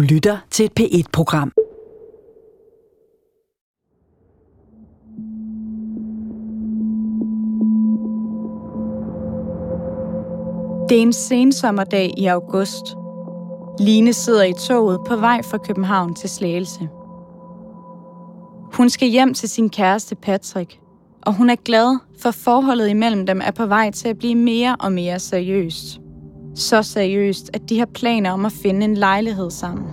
Du lytter til et P1-program. Det er en sensommerdag i august. Line sidder i toget på vej fra København til Slagelse. Hun skal hjem til sin kæreste Patrick, og hun er glad, for forholdet imellem dem er på vej til at blive mere og mere seriøst. Så seriøst, at de har planer om at finde en lejlighed sammen.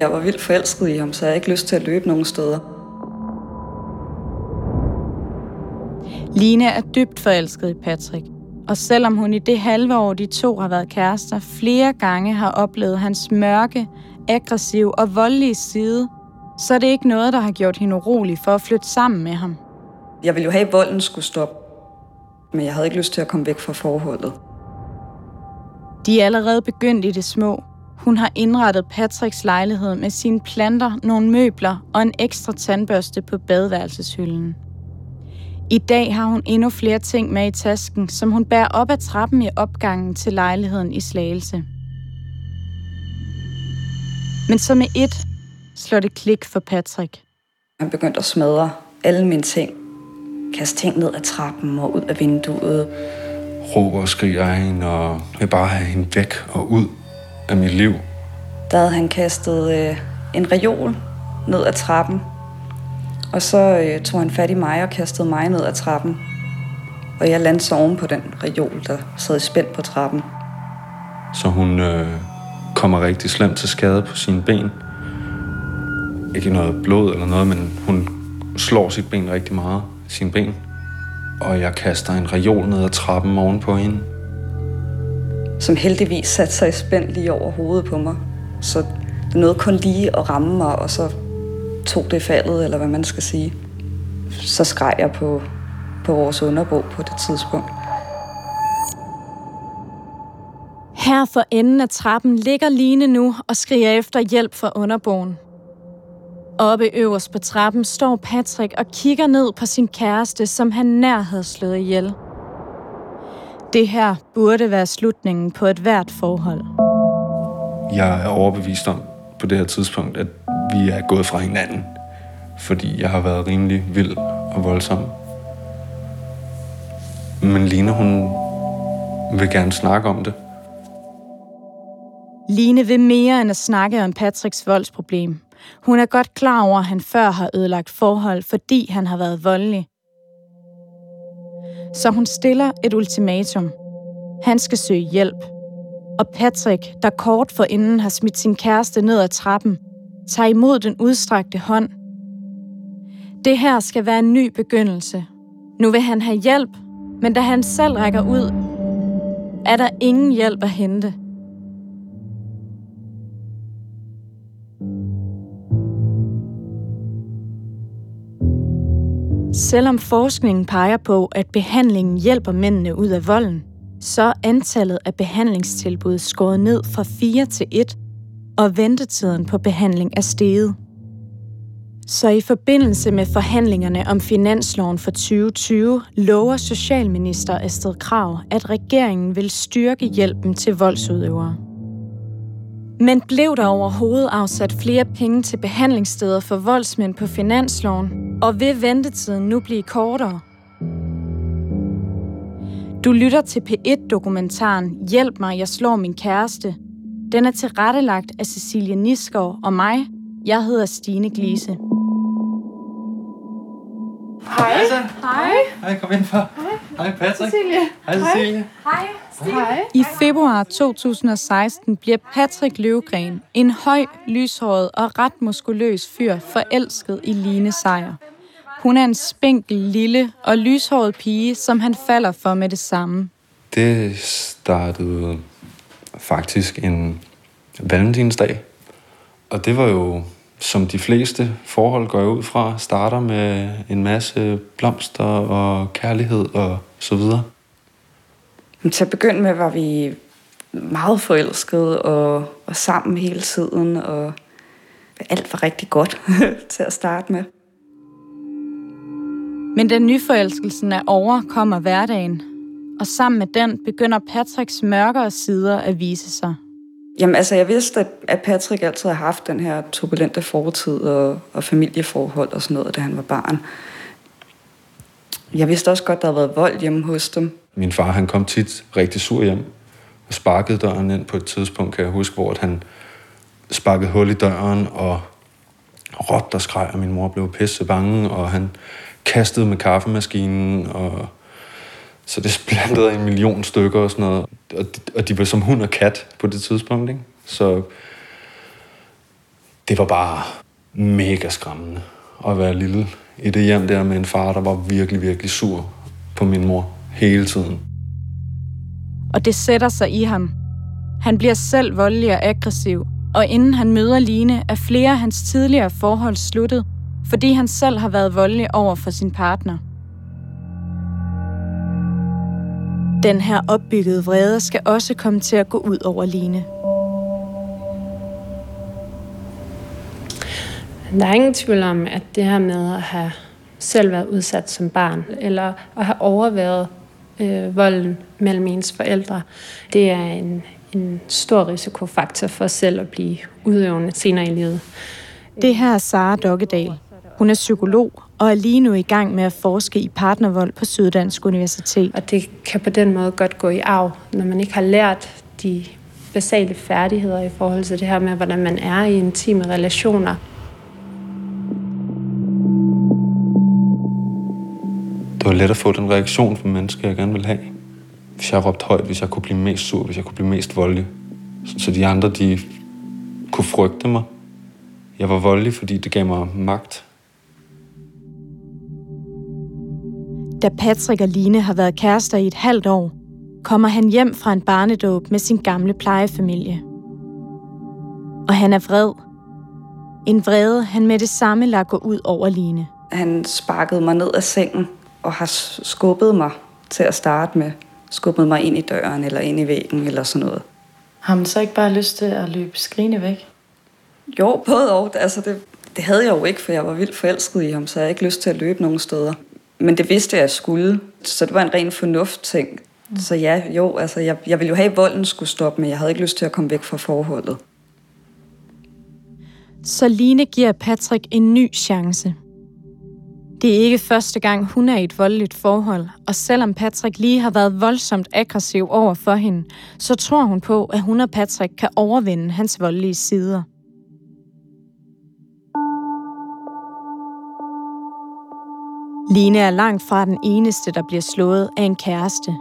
Jeg var vildt forelsket i ham, så jeg har ikke lyst til at løbe nogen steder. Line er dybt forelsket i Patrick, og selvom hun i det halve år, de to har været kærester, flere gange har oplevet hans mørke, aggressiv og voldelige side, så er det ikke noget, der har gjort hende urolig for at flytte sammen med ham. Jeg ville jo have, at volden skulle stoppe, men jeg havde ikke lyst til at komme væk fra forholdet. De er allerede begyndt i det små. Hun har indrettet Patricks lejlighed med sine planter, nogle møbler og en ekstra tandbørste på badeværelseshylden. I dag har hun endnu flere ting med i tasken, som hun bærer op ad trappen i opgangen til lejligheden i Slagelse. Men som med et slår det klik for Patrick. Han begyndte at smadre alle mine ting. Kaste ting ned ad trappen og ud af vinduet. Råber og skriger hende, og vil bare have hende væk og ud af mit liv. Der havde han kastet øh, en reol ned ad trappen. Og så øh, tog han fat i mig og kastede mig ned ad trappen. Og jeg landede så oven på den reol, der sad spændt på trappen. Så hun øh, kommer rigtig slemt til skade på sine ben. Ikke noget blod eller noget, men hun slår sit ben rigtig meget, sine ben. Og jeg kaster en reol ned ad trappen ovenpå hende. Som heldigvis satte sig i spænd lige over hovedet på mig. Så det nåede kun lige at ramme mig, og så tog det faldet, eller hvad man skal sige. Så skreg jeg på, på vores underbog på det tidspunkt. Her for enden af trappen ligger Line nu og skriger efter hjælp fra underbogen. Oppe øverst på trappen står Patrick og kigger ned på sin kæreste, som han nær havde slået ihjel. Det her burde være slutningen på et hvert forhold. Jeg er overbevist om på det her tidspunkt, at vi er gået fra hinanden. Fordi jeg har været rimelig vild og voldsom. Men Line, hun vil gerne snakke om det. Line vil mere end at snakke om Patricks voldsproblem. Hun er godt klar over, at han før har ødelagt forhold, fordi han har været voldelig. Så hun stiller et ultimatum. Han skal søge hjælp. Og Patrick, der kort forinden har smidt sin kæreste ned ad trappen, tager imod den udstrakte hånd. Det her skal være en ny begyndelse. Nu vil han have hjælp, men da han selv rækker ud, er der ingen hjælp at hente. Selvom forskningen peger på, at behandlingen hjælper mændene ud af volden, så er antallet af behandlingstilbud skåret ned fra 4 til 1, og ventetiden på behandling er steget. Så i forbindelse med forhandlingerne om finansloven for 2020 lover Socialminister Astrid Krav, at regeringen vil styrke hjælpen til voldsudøvere. Men blev der overhovedet afsat flere penge til behandlingssteder for voldsmænd på finansloven, og vil ventetiden nu blive kortere? Du lytter til P1-dokumentaren Hjælp mig, jeg slår min kæreste. Den er tilrettelagt af Cecilie Niskov og mig. Jeg hedder Stine Glise. Hej. Hej. Hej, kom ind for. Hej. Hej, Patrick. Cecilie. Hej, Cecilie. Hej. Hej. I februar 2016 bliver Patrick Løvgren, en høj, lyshåret og ret muskuløs fyr, forelsket i Line Sejer. Hun er en spinkel, lille og lyshåret pige, som han falder for med det samme. Det startede faktisk en valentinsdag. Og det var jo, som de fleste forhold går ud fra, starter med en masse blomster og kærlighed og så videre. Men til at begynde med var vi meget forelskede og, og sammen hele tiden, og alt var rigtig godt til at starte med. Men da nyforelskelsen er over, kommer hverdagen. Og sammen med den begynder Patricks mørkere sider at vise sig. Jamen altså, jeg vidste, at Patrick altid har haft den her turbulente fortid og, og familieforhold og sådan noget, da han var barn. Jeg vidste også godt, at der havde været vold hjemme hos dem. Min far, han kom tit rigtig sur hjem og sparkede døren ind på et tidspunkt, kan jeg huske, hvor han sparkede hul i døren og råbte og skreg, og min mor blev pisse bange, og han kastede med kaffemaskinen, og så det splantede en million stykker og sådan noget. Og de, og de var som hund og kat på det tidspunkt, ikke? Så det var bare mega skræmmende at være lille i det hjem der med en far, der var virkelig, virkelig sur på min mor hele tiden. Og det sætter sig i ham. Han bliver selv voldelig og aggressiv, og inden han møder Line, er flere af hans tidligere forhold sluttet, fordi han selv har været voldelig over for sin partner. Den her opbyggede vrede skal også komme til at gå ud over Line. Der er ingen tvivl om, at det her med at have selv været udsat som barn, eller at have overværet øh, volden mellem ens forældre, det er en, en stor risikofaktor for selv at blive udøvende senere i livet. Det her er Sara Dokkedal. Hun er psykolog og er lige nu i gang med at forske i partnervold på Syddansk Universitet. Og det kan på den måde godt gå i arv, når man ikke har lært de basale færdigheder i forhold til det her med, hvordan man er i intime relationer. Det var let at få den reaktion fra mennesker, jeg gerne ville have. Hvis jeg råbte højt, hvis jeg kunne blive mest sur, hvis jeg kunne blive mest voldelig. Så de andre, de kunne frygte mig. Jeg var voldelig, fordi det gav mig magt. Da Patrick og Line har været kærester i et halvt år, kommer han hjem fra en barnedåb med sin gamle plejefamilie. Og han er vred. En vrede, han med det samme lader gå ud over Line. Han sparkede mig ned af sengen og har skubbet mig til at starte med. Skubbet mig ind i døren eller ind i væggen eller sådan noget. Har man så ikke bare lyst til at løbe skrigende væk? Jo, både og. Altså det, det havde jeg jo ikke, for jeg var vildt forelsket i ham, så jeg havde ikke lyst til at løbe nogen steder. Men det vidste jeg, skulle. Så det var en ren fornuft-ting. Mm. Så ja, jo, altså jeg, jeg ville jo have, at volden skulle stoppe, men jeg havde ikke lyst til at komme væk fra forholdet. Så Line giver Patrick en ny chance. Det er ikke første gang, hun er i et voldeligt forhold, og selvom Patrick lige har været voldsomt aggressiv over for hende, så tror hun på, at hun og Patrick kan overvinde hans voldelige sider. Line er langt fra den eneste, der bliver slået af en kæreste.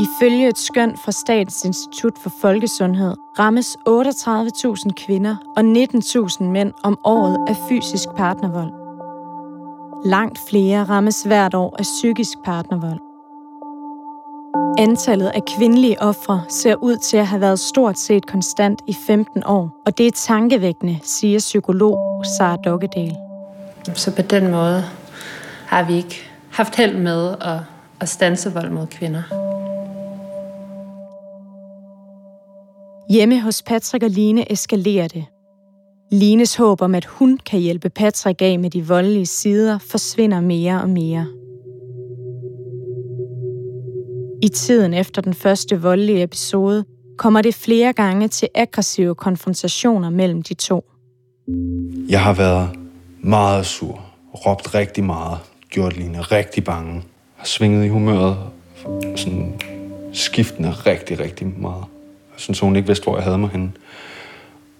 Ifølge et skøn fra Statens Institut for Folkesundhed rammes 38.000 kvinder og 19.000 mænd om året af fysisk partnervold. Langt flere rammes hvert år af psykisk partnervold. Antallet af kvindelige ofre ser ud til at have været stort set konstant i 15 år, og det er tankevækkende, siger psykolog Sara Dokkedal. Så på den måde har vi ikke haft held med at, at stanse vold mod kvinder. Hjemme hos Patrick og Line eskalerer det. Lines håb om, at hun kan hjælpe Patrick af med de voldelige sider, forsvinder mere og mere. I tiden efter den første voldelige episode kommer det flere gange til aggressive konfrontationer mellem de to. Jeg har været meget sur, råbt rigtig meget, gjort Line rigtig bange, har svinget i humøret, sådan skiftende rigtig, rigtig meget. Jeg synes, hun ikke vidste, hvor jeg havde mig henne.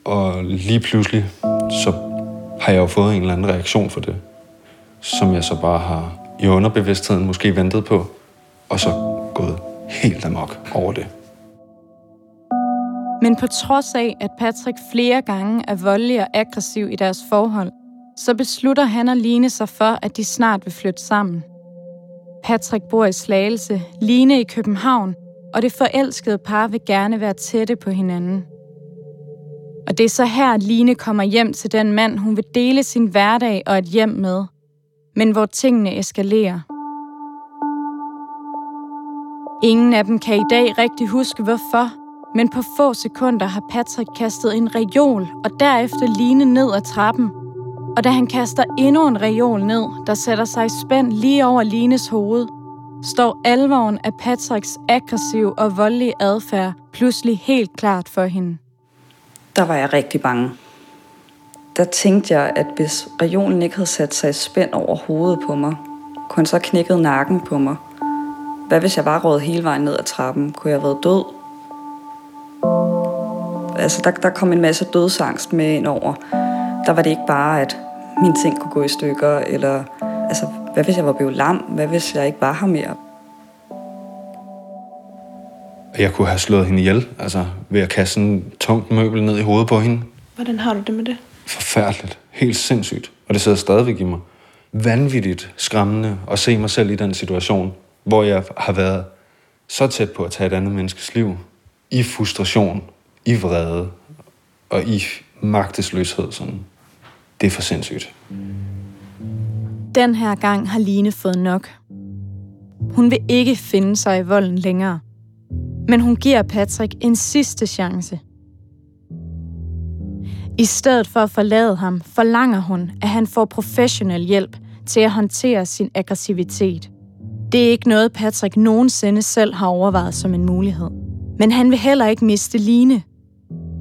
Og lige pludselig, så har jeg jo fået en eller anden reaktion for det, som jeg så bare har i underbevidstheden måske ventet på, og så gået helt amok over det. Men på trods af, at Patrick flere gange er voldelig og aggressiv i deres forhold, så beslutter han og Line sig for, at de snart vil flytte sammen. Patrick bor i Slagelse, Line i København, og det forelskede par vil gerne være tætte på hinanden. Og det er så her, at Line kommer hjem til den mand, hun vil dele sin hverdag og et hjem med. Men hvor tingene eskalerer. Ingen af dem kan i dag rigtig huske hvorfor, men på få sekunder har Patrick kastet en reol og derefter Line ned ad trappen. Og da han kaster endnu en reol ned, der sætter sig spænd lige over Lines hoved, står alvoren af Patricks aggressiv og voldelige adfærd pludselig helt klart for hende. der var jeg rigtig bange. Der tænkte jeg, at hvis regionen ikke havde sat sig i spænd over hovedet på mig, kunne han så knækket nakken på mig. Hvad hvis jeg var rådet hele vejen ned ad trappen? Kunne jeg have været død? Altså, der, der kom en masse dødsangst med ind over. Der var det ikke bare, at mine ting kunne gå i stykker, eller altså, hvad hvis jeg var blevet lam? Hvad hvis jeg ikke var her mere? Jeg kunne have slået hende ihjel, altså ved at kaste en tungt møbel ned i hovedet på hende. Hvordan har du det med det? Forfærdeligt. Helt sindssygt. Og det sidder stadigvæk i mig. Vanvittigt skræmmende at se mig selv i den situation, hvor jeg har været så tæt på at tage et andet menneskes liv. I frustration, i vrede og i magtesløshed. Sådan. Det er for sindssygt. Den her gang har Line fået nok. Hun vil ikke finde sig i volden længere. Men hun giver Patrick en sidste chance. I stedet for at forlade ham, forlanger hun, at han får professionel hjælp til at håndtere sin aggressivitet. Det er ikke noget, Patrick nogensinde selv har overvejet som en mulighed. Men han vil heller ikke miste Line.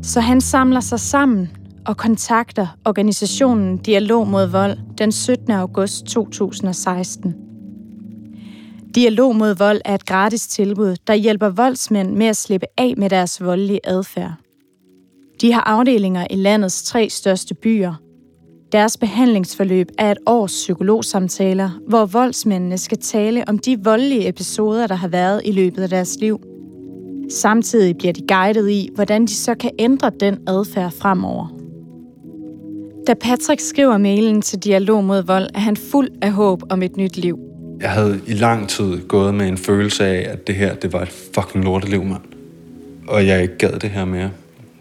Så han samler sig sammen og kontakter organisationen Dialog mod Vold den 17. august 2016. Dialog mod Vold er et gratis tilbud, der hjælper voldsmænd med at slippe af med deres voldelige adfærd. De har afdelinger i landets tre største byer. Deres behandlingsforløb er et års psykologsamtaler, hvor voldsmændene skal tale om de voldelige episoder, der har været i løbet af deres liv. Samtidig bliver de guidet i, hvordan de så kan ændre den adfærd fremover. Da Patrick skriver mailen til Dialog mod Vold, er han fuld af håb om et nyt liv. Jeg havde i lang tid gået med en følelse af, at det her, det var et fucking lorteliv, mand. Og jeg ikke gad det her mere.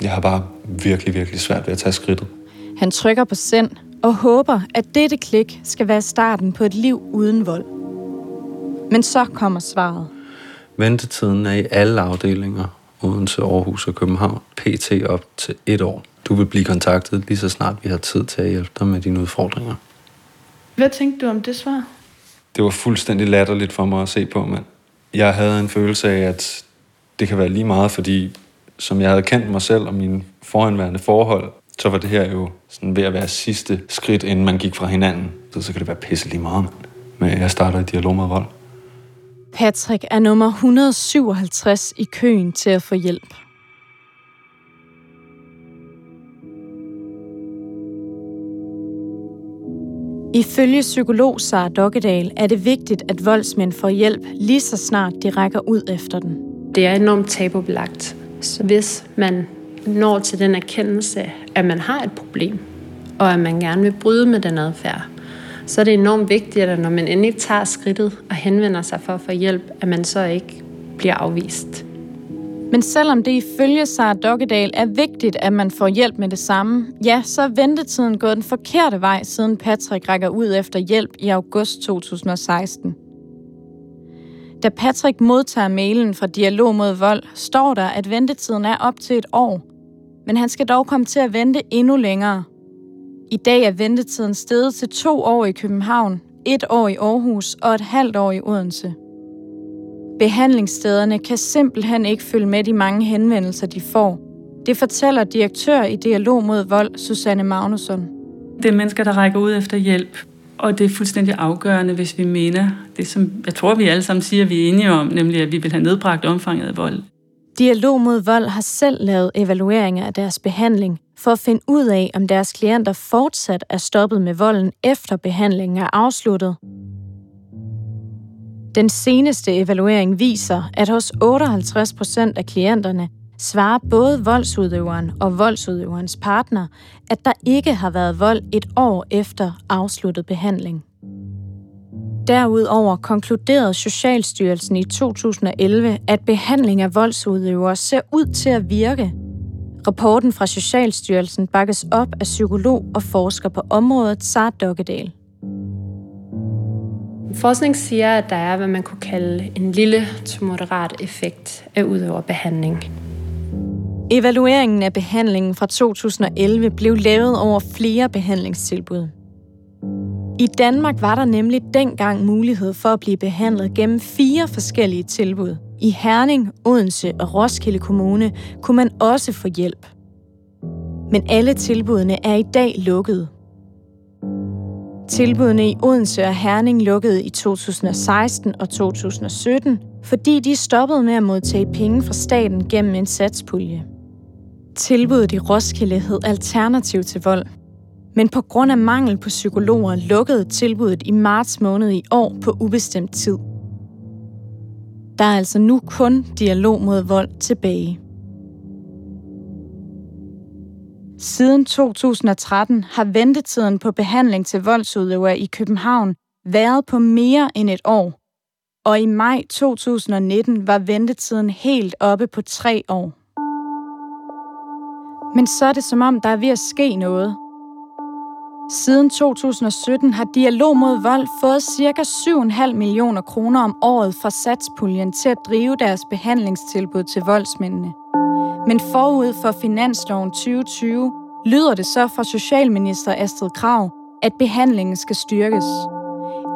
Jeg har bare virkelig, virkelig svært ved at tage skridtet. Han trykker på send og håber, at dette klik skal være starten på et liv uden vold. Men så kommer svaret. Ventetiden er i alle afdelinger, Odense, Aarhus og København, pt. op til et år. Du vil blive kontaktet lige så snart vi har tid til at hjælpe dig med dine udfordringer. Hvad tænkte du om det svar? Det var fuldstændig latterligt for mig at se på, men jeg havde en følelse af, at det kan være lige meget, fordi som jeg havde kendt mig selv og mine foranværende forhold, så var det her jo sådan ved at være sidste skridt, inden man gik fra hinanden. Så, så kan det være pisse lige meget, men jeg starter i dialog med vold. Patrick er nummer 157 i køen til at få hjælp. Ifølge psykolog Sara Dokkedal er det vigtigt, at voldsmænd får hjælp lige så snart de rækker ud efter den. Det er enormt tabubelagt. Så hvis man når til den erkendelse, at man har et problem, og at man gerne vil bryde med den adfærd, så er det enormt vigtigt, at når man endelig tager skridtet og henvender sig for at få hjælp, at man så ikke bliver afvist. Men selvom det ifølge Sara Dokkedal er vigtigt, at man får hjælp med det samme, ja, så er ventetiden gået den forkerte vej, siden Patrick rækker ud efter hjælp i august 2016. Da Patrick modtager mailen fra Dialog mod Vold, står der, at ventetiden er op til et år. Men han skal dog komme til at vente endnu længere. I dag er ventetiden steget til to år i København, et år i Aarhus og et halvt år i Odense. Behandlingsstederne kan simpelthen ikke følge med de mange henvendelser, de får. Det fortæller direktør i Dialog mod Vold, Susanne Magnusson. Det er mennesker, der rækker ud efter hjælp, og det er fuldstændig afgørende, hvis vi mener det, som jeg tror, vi alle sammen siger, vi er enige om, nemlig at vi vil have nedbragt omfanget af vold. Dialog mod Vold har selv lavet evalueringer af deres behandling, for at finde ud af, om deres klienter fortsat er stoppet med volden efter behandlingen er afsluttet. Den seneste evaluering viser, at hos 58 procent af klienterne svarer både voldsudøveren og voldsudøverens partner, at der ikke har været vold et år efter afsluttet behandling. Derudover konkluderede Socialstyrelsen i 2011, at behandling af voldsudøvere ser ud til at virke. Rapporten fra Socialstyrelsen bakkes op af psykolog og forsker på området Sara Dokkedal. Forskning siger, at der er, hvad man kunne kalde en lille til moderat effekt af udøverbehandling. Evalueringen af behandlingen fra 2011 blev lavet over flere behandlingstilbud. I Danmark var der nemlig dengang mulighed for at blive behandlet gennem fire forskellige tilbud. I Herning, Odense og Roskilde Kommune kunne man også få hjælp. Men alle tilbudene er i dag lukket. Tilbudene i Odense og Herning lukkede i 2016 og 2017, fordi de stoppede med at modtage penge fra staten gennem en satspulje. Tilbuddet i Roskilde hed Alternativ til Vold. Men på grund af mangel på psykologer lukkede tilbuddet i marts måned i år på ubestemt tid. Der er altså nu kun dialog mod vold tilbage. Siden 2013 har ventetiden på behandling til voldsudøvere i København været på mere end et år, og i maj 2019 var ventetiden helt oppe på tre år. Men så er det som om, der er ved at ske noget. Siden 2017 har Dialog mod Vold fået ca. 7,5 millioner kroner om året fra satspuljen til at drive deres behandlingstilbud til voldsmændene. Men forud for finansloven 2020 lyder det så fra Socialminister Astrid Krav, at behandlingen skal styrkes.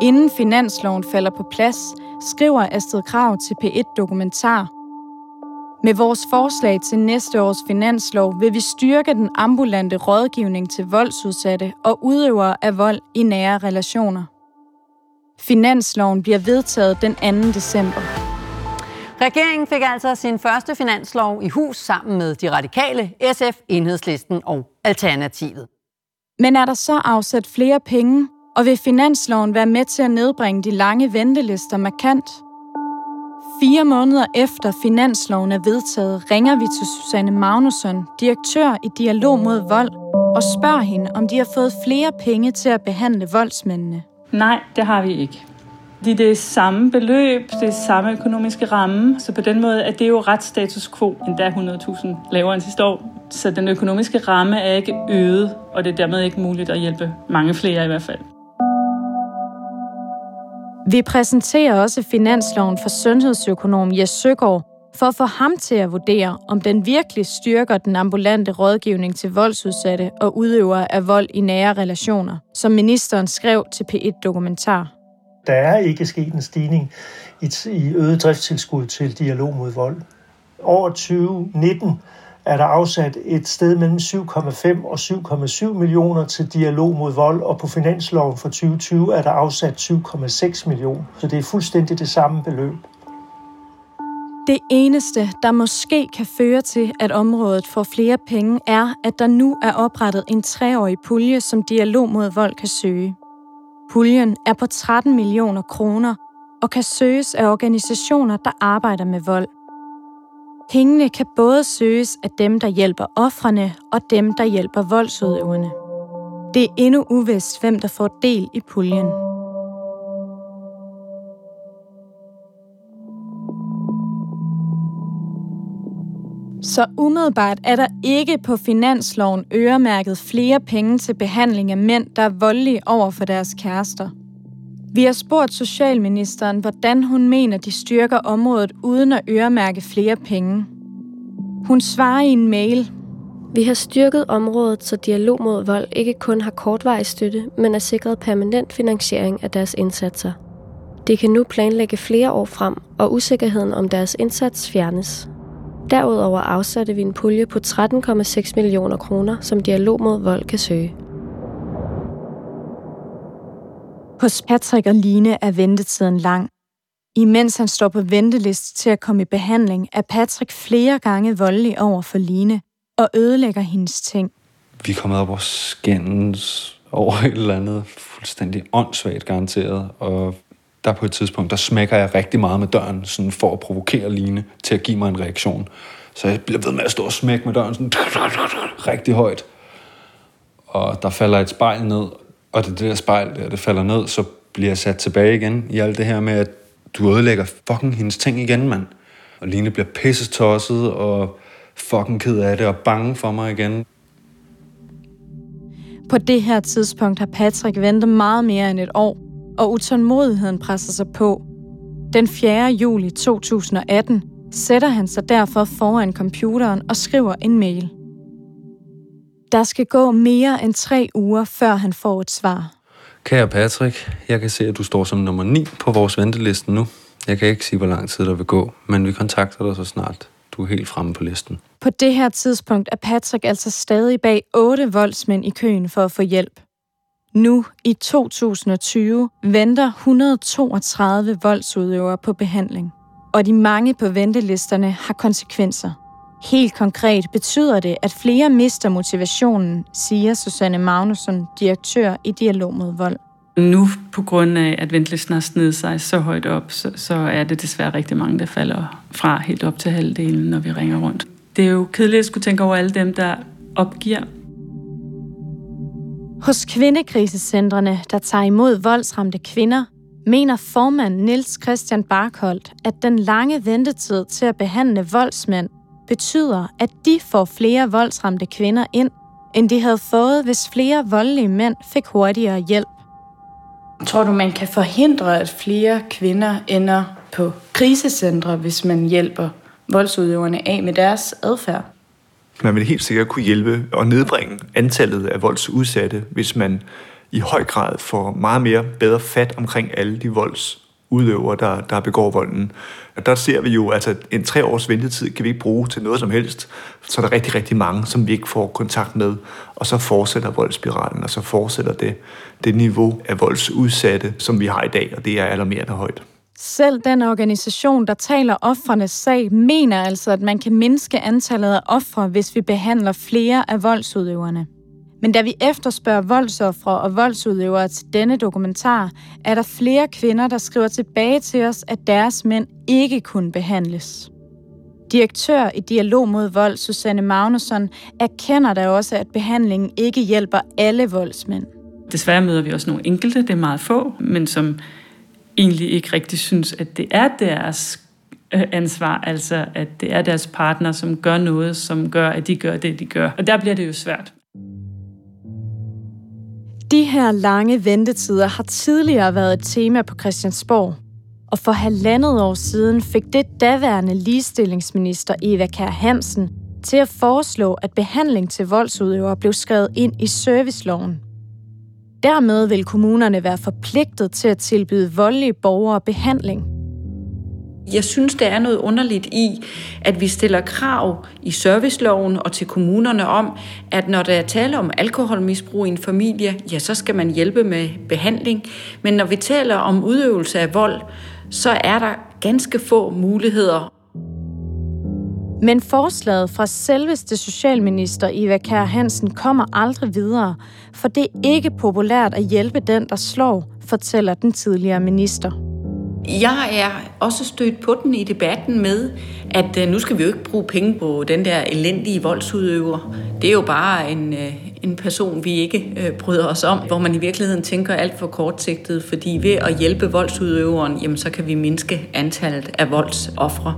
Inden finansloven falder på plads, skriver Astrid Krav til P1 Dokumentar. Med vores forslag til næste års finanslov vil vi styrke den ambulante rådgivning til voldsudsatte og udøvere af vold i nære relationer. Finansloven bliver vedtaget den 2. december. Regeringen fik altså sin første finanslov i hus sammen med de radikale, SF, Enhedslisten og Alternativet. Men er der så afsat flere penge, og vil finansloven være med til at nedbringe de lange ventelister markant? Fire måneder efter finansloven er vedtaget, ringer vi til Susanne Magnusson, direktør i Dialog mod Vold, og spørger hende, om de har fået flere penge til at behandle voldsmændene. Nej, det har vi ikke. Det er det samme beløb, det er samme økonomiske ramme, så på den måde er det jo ret status quo, endda 100.000 lavere end sidste år. Så den økonomiske ramme er ikke øget, og det er dermed ikke muligt at hjælpe mange flere i hvert fald. Vi præsenterer også finansloven for sundhedsøkonom Jes Søgaard, for at få ham til at vurdere, om den virkelig styrker den ambulante rådgivning til voldsudsatte og udøvere af vold i nære relationer, som ministeren skrev til P1 Dokumentar. Der er ikke sket en stigning i øget driftstilskud til dialog mod vold. Over 2019 er der afsat et sted mellem 7,5 og 7,7 millioner til dialog mod vold, og på finansloven for 2020 er der afsat 7,6 millioner. Så det er fuldstændig det samme beløb. Det eneste, der måske kan føre til, at området får flere penge, er, at der nu er oprettet en treårig pulje, som Dialog mod Vold kan søge. Puljen er på 13 millioner kroner og kan søges af organisationer, der arbejder med vold. Pengene kan både søges af dem, der hjælper ofrene og dem, der hjælper voldsudøverne. Det er endnu uvist, hvem der får del i puljen. Så umiddelbart er der ikke på finansloven øremærket flere penge til behandling af mænd, der er voldelige over for deres kærester. Vi har spurgt Socialministeren, hvordan hun mener, de styrker området uden at øremærke flere penge. Hun svarer i en mail. Vi har styrket området, så dialog mod vold ikke kun har kortvarig støtte, men er sikret permanent finansiering af deres indsatser. De kan nu planlægge flere år frem, og usikkerheden om deres indsats fjernes. Derudover afsatte vi en pulje på 13,6 millioner kroner, som dialog mod vold kan søge. Hos Patrick og Line er ventetiden lang. Imens han står på venteliste til at komme i behandling, er Patrick flere gange voldelig over for Line og ødelægger hendes ting. Vi er kommet op og skændes over et eller andet fuldstændig åndssvagt garanteret, og der på et tidspunkt, der smækker jeg rigtig meget med døren, sådan for at provokere Line til at give mig en reaktion. Så jeg bliver ved med at stå og smække med døren sådan rigtig højt. Og der falder et spejl ned, og det, det der spejl, der, det falder ned, så bliver jeg sat tilbage igen i alt det her med, at du ødelægger fucking hendes ting igen, mand. Og Line bliver pisse tosset og fucking ked af det og bange for mig igen. På det her tidspunkt har Patrick ventet meget mere end et år, og utålmodigheden presser sig på. Den 4. juli 2018 sætter han sig derfor foran computeren og skriver en mail. Der skal gå mere end tre uger, før han får et svar. Kære Patrick, jeg kan se, at du står som nummer 9 på vores venteliste nu. Jeg kan ikke sige, hvor lang tid der vil gå, men vi kontakter dig så snart du er helt fremme på listen. På det her tidspunkt er Patrick altså stadig bag otte voldsmænd i køen for at få hjælp. Nu i 2020 venter 132 voldsudøvere på behandling, og de mange på ventelisterne har konsekvenser. Helt konkret betyder det, at flere mister motivationen, siger Susanne Magnusson, direktør i Dialog mod Vold. Nu, på grund af, at ventelisten har snedet sig så højt op, så, så er det desværre rigtig mange, der falder fra helt op til halvdelen, når vi ringer rundt. Det er jo kedeligt at skulle tænke over alle dem, der opgiver. Hos kvindekrisecentrene, der tager imod voldsramte kvinder, mener formand Niels Christian Barkholdt, at den lange ventetid til at behandle voldsmænd betyder, at de får flere voldsramte kvinder ind, end de havde fået, hvis flere voldelige mænd fik hurtigere hjælp. Tror du, man kan forhindre, at flere kvinder ender på krisecentre, hvis man hjælper voldsudøverne af med deres adfærd? Man vil helt sikkert kunne hjælpe og nedbringe antallet af voldsudsatte, hvis man i høj grad får meget mere bedre fat omkring alle de udøver, der, der begår volden. Og der ser vi jo, at altså, en tre års ventetid kan vi ikke bruge til noget som helst. Så er der rigtig, rigtig mange, som vi ikke får kontakt med. Og så fortsætter voldsspiralen, og så fortsætter det, det niveau af voldsudsatte, som vi har i dag, og det er alarmerende højt. Selv den organisation, der taler offrenes sag, mener altså, at man kan mindske antallet af ofre, hvis vi behandler flere af voldsudøverne. Men da vi efterspørger voldsoffre og voldsudøvere til denne dokumentar, er der flere kvinder, der skriver tilbage til os, at deres mænd ikke kunne behandles. Direktør i Dialog mod Vold, Susanne Magnusson, erkender da også, at behandlingen ikke hjælper alle voldsmænd. Desværre møder vi også nogle enkelte, det er meget få, men som egentlig ikke rigtig synes, at det er deres øh, ansvar, altså at det er deres partner, som gør noget, som gør, at de gør det, de gør. Og der bliver det jo svært. De her lange ventetider har tidligere været et tema på Christiansborg, og for halvandet år siden fik det daværende ligestillingsminister Eva Kær Hansen til at foreslå, at behandling til voldsudøvere blev skrevet ind i serviceloven. Dermed vil kommunerne være forpligtet til at tilbyde voldelige borgere behandling – jeg synes, der er noget underligt i, at vi stiller krav i serviceloven og til kommunerne om, at når der er tale om alkoholmisbrug i en familie, ja, så skal man hjælpe med behandling. Men når vi taler om udøvelse af vold, så er der ganske få muligheder. Men forslaget fra selveste socialminister Eva Kær Hansen kommer aldrig videre, for det er ikke populært at hjælpe den, der slår, fortæller den tidligere minister. Jeg er også stødt på den i debatten med, at øh, nu skal vi jo ikke bruge penge på den der elendige voldsudøver. Det er jo bare en, øh, en person, vi ikke øh, bryder os om, hvor man i virkeligheden tænker alt for kortsigtet, fordi ved at hjælpe voldsudøveren, jamen, så kan vi mindske antallet af voldsoffre.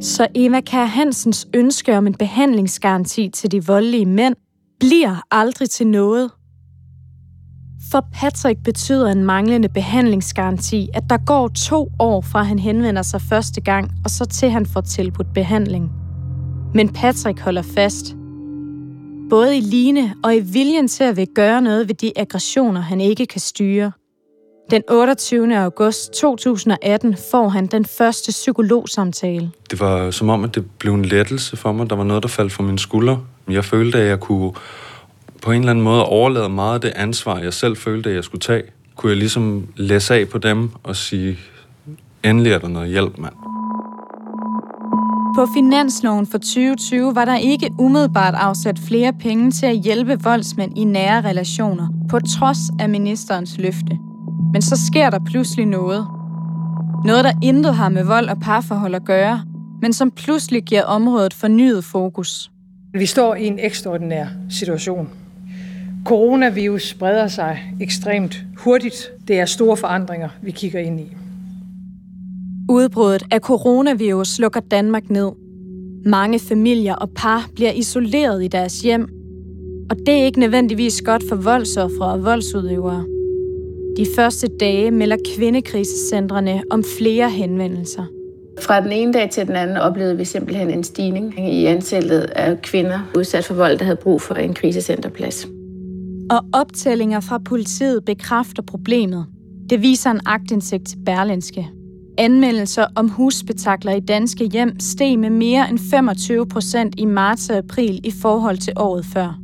Så Eva Kær Hansens ønske om en behandlingsgaranti til de voldelige mænd bliver aldrig til noget, for Patrick betyder en manglende behandlingsgaranti, at der går to år fra han henvender sig første gang, og så til han får tilbudt behandling. Men Patrick holder fast. Både i Line og i viljen til at vil gøre noget ved de aggressioner, han ikke kan styre. Den 28. august 2018 får han den første psykologsamtale. Det var som om, at det blev en lettelse for mig. Der var noget, der faldt fra mine skuldre. Jeg følte, at jeg kunne på en eller anden måde overlade meget af det ansvar, jeg selv følte, at jeg skulle tage, kunne jeg ligesom læse af på dem og sige, endelig er der noget hjælp, mand. På finansloven for 2020 var der ikke umiddelbart afsat flere penge til at hjælpe voldsmænd i nære relationer, på trods af ministerens løfte. Men så sker der pludselig noget. Noget, der intet har med vold og parforhold at gøre, men som pludselig giver området fornyet fokus. Vi står i en ekstraordinær situation. Coronavirus spreder sig ekstremt hurtigt. Det er store forandringer, vi kigger ind i. Udbruddet af coronavirus lukker Danmark ned. Mange familier og par bliver isoleret i deres hjem, og det er ikke nødvendigvis godt for voldsoffere og voldsudøvere. De første dage melder kvindekrisecentrene om flere henvendelser. Fra den ene dag til den anden oplevede vi simpelthen en stigning i antallet af kvinder udsat for vold, der havde brug for en krisecenterplads. Og optællinger fra politiet bekræfter problemet. Det viser en agtindsigt til Berlinske. Anmeldelser om husspektakler i danske hjem steg med mere end 25 procent i marts og april i forhold til året før.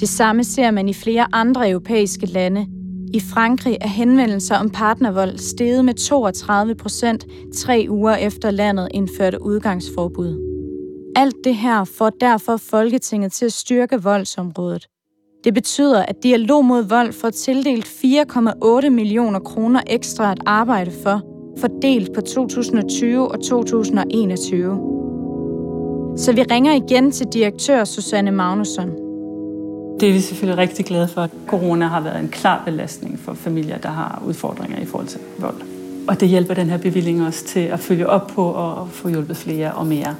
Det samme ser man i flere andre europæiske lande. I Frankrig er henvendelser om partnervold steget med 32 procent tre uger efter landet indførte udgangsforbud. Alt det her får derfor Folketinget til at styrke voldsområdet. Det betyder, at Dialog mod Vold får tildelt 4,8 millioner kroner ekstra at arbejde for, fordelt på 2020 og 2021. Så vi ringer igen til direktør Susanne Magnusson. Det er vi selvfølgelig rigtig glade for. Corona har været en klar belastning for familier, der har udfordringer i forhold til vold. Og det hjælper den her bevilling også til at følge op på og få hjulpet flere og mere.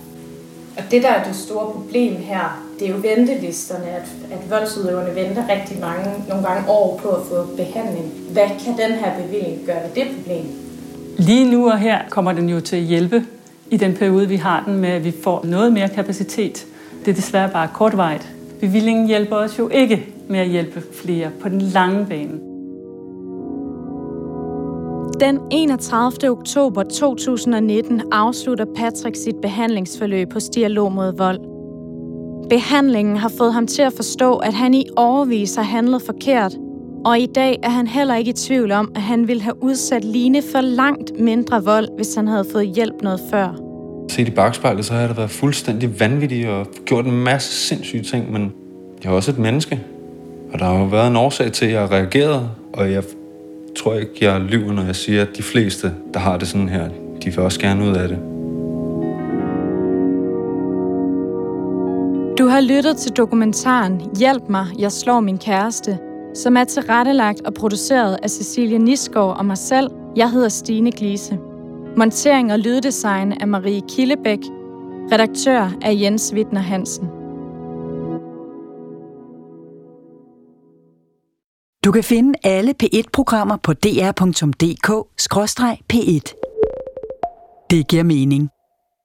Og det, der er det store problem her, det er jo ventelisterne, at, at voldsudøverne venter rigtig mange, nogle gange år på at få behandling. Hvad kan den her bevilling gøre ved det problem? Lige nu og her kommer den jo til at hjælpe i den periode, vi har den med, at vi får noget mere kapacitet. Det er desværre bare kortvarigt. Bevillingen hjælper os jo ikke med at hjælpe flere på den lange bane. Den 31. oktober 2019 afslutter Patrick sit behandlingsforløb hos Dialog mod Vold. Behandlingen har fået ham til at forstå, at han i overvis har handlet forkert, og i dag er han heller ikke i tvivl om, at han ville have udsat Line for langt mindre vold, hvis han havde fået hjælp noget før. Set i bagspejlet, så har jeg været fuldstændig vanvittig og gjort en masse sindssyge ting, men jeg er også et menneske. Og der har jo været en årsag til, at jeg har reageret, og jeg tror ikke, jeg lyver, når jeg siger, at de fleste, der har det sådan her, de vil også gerne ud af det. Har lyttet til dokumentaren Hjælp mig, jeg slår min kæreste, som er tilrettelagt og produceret af Cecilie Nisgaard og mig selv. Jeg hedder Stine Glise. Montering og lyddesign af Marie Killebæk. Redaktør er Jens Wittner Hansen. Du kan finde alle P1-programmer på dr.dk-p1. Det giver mening.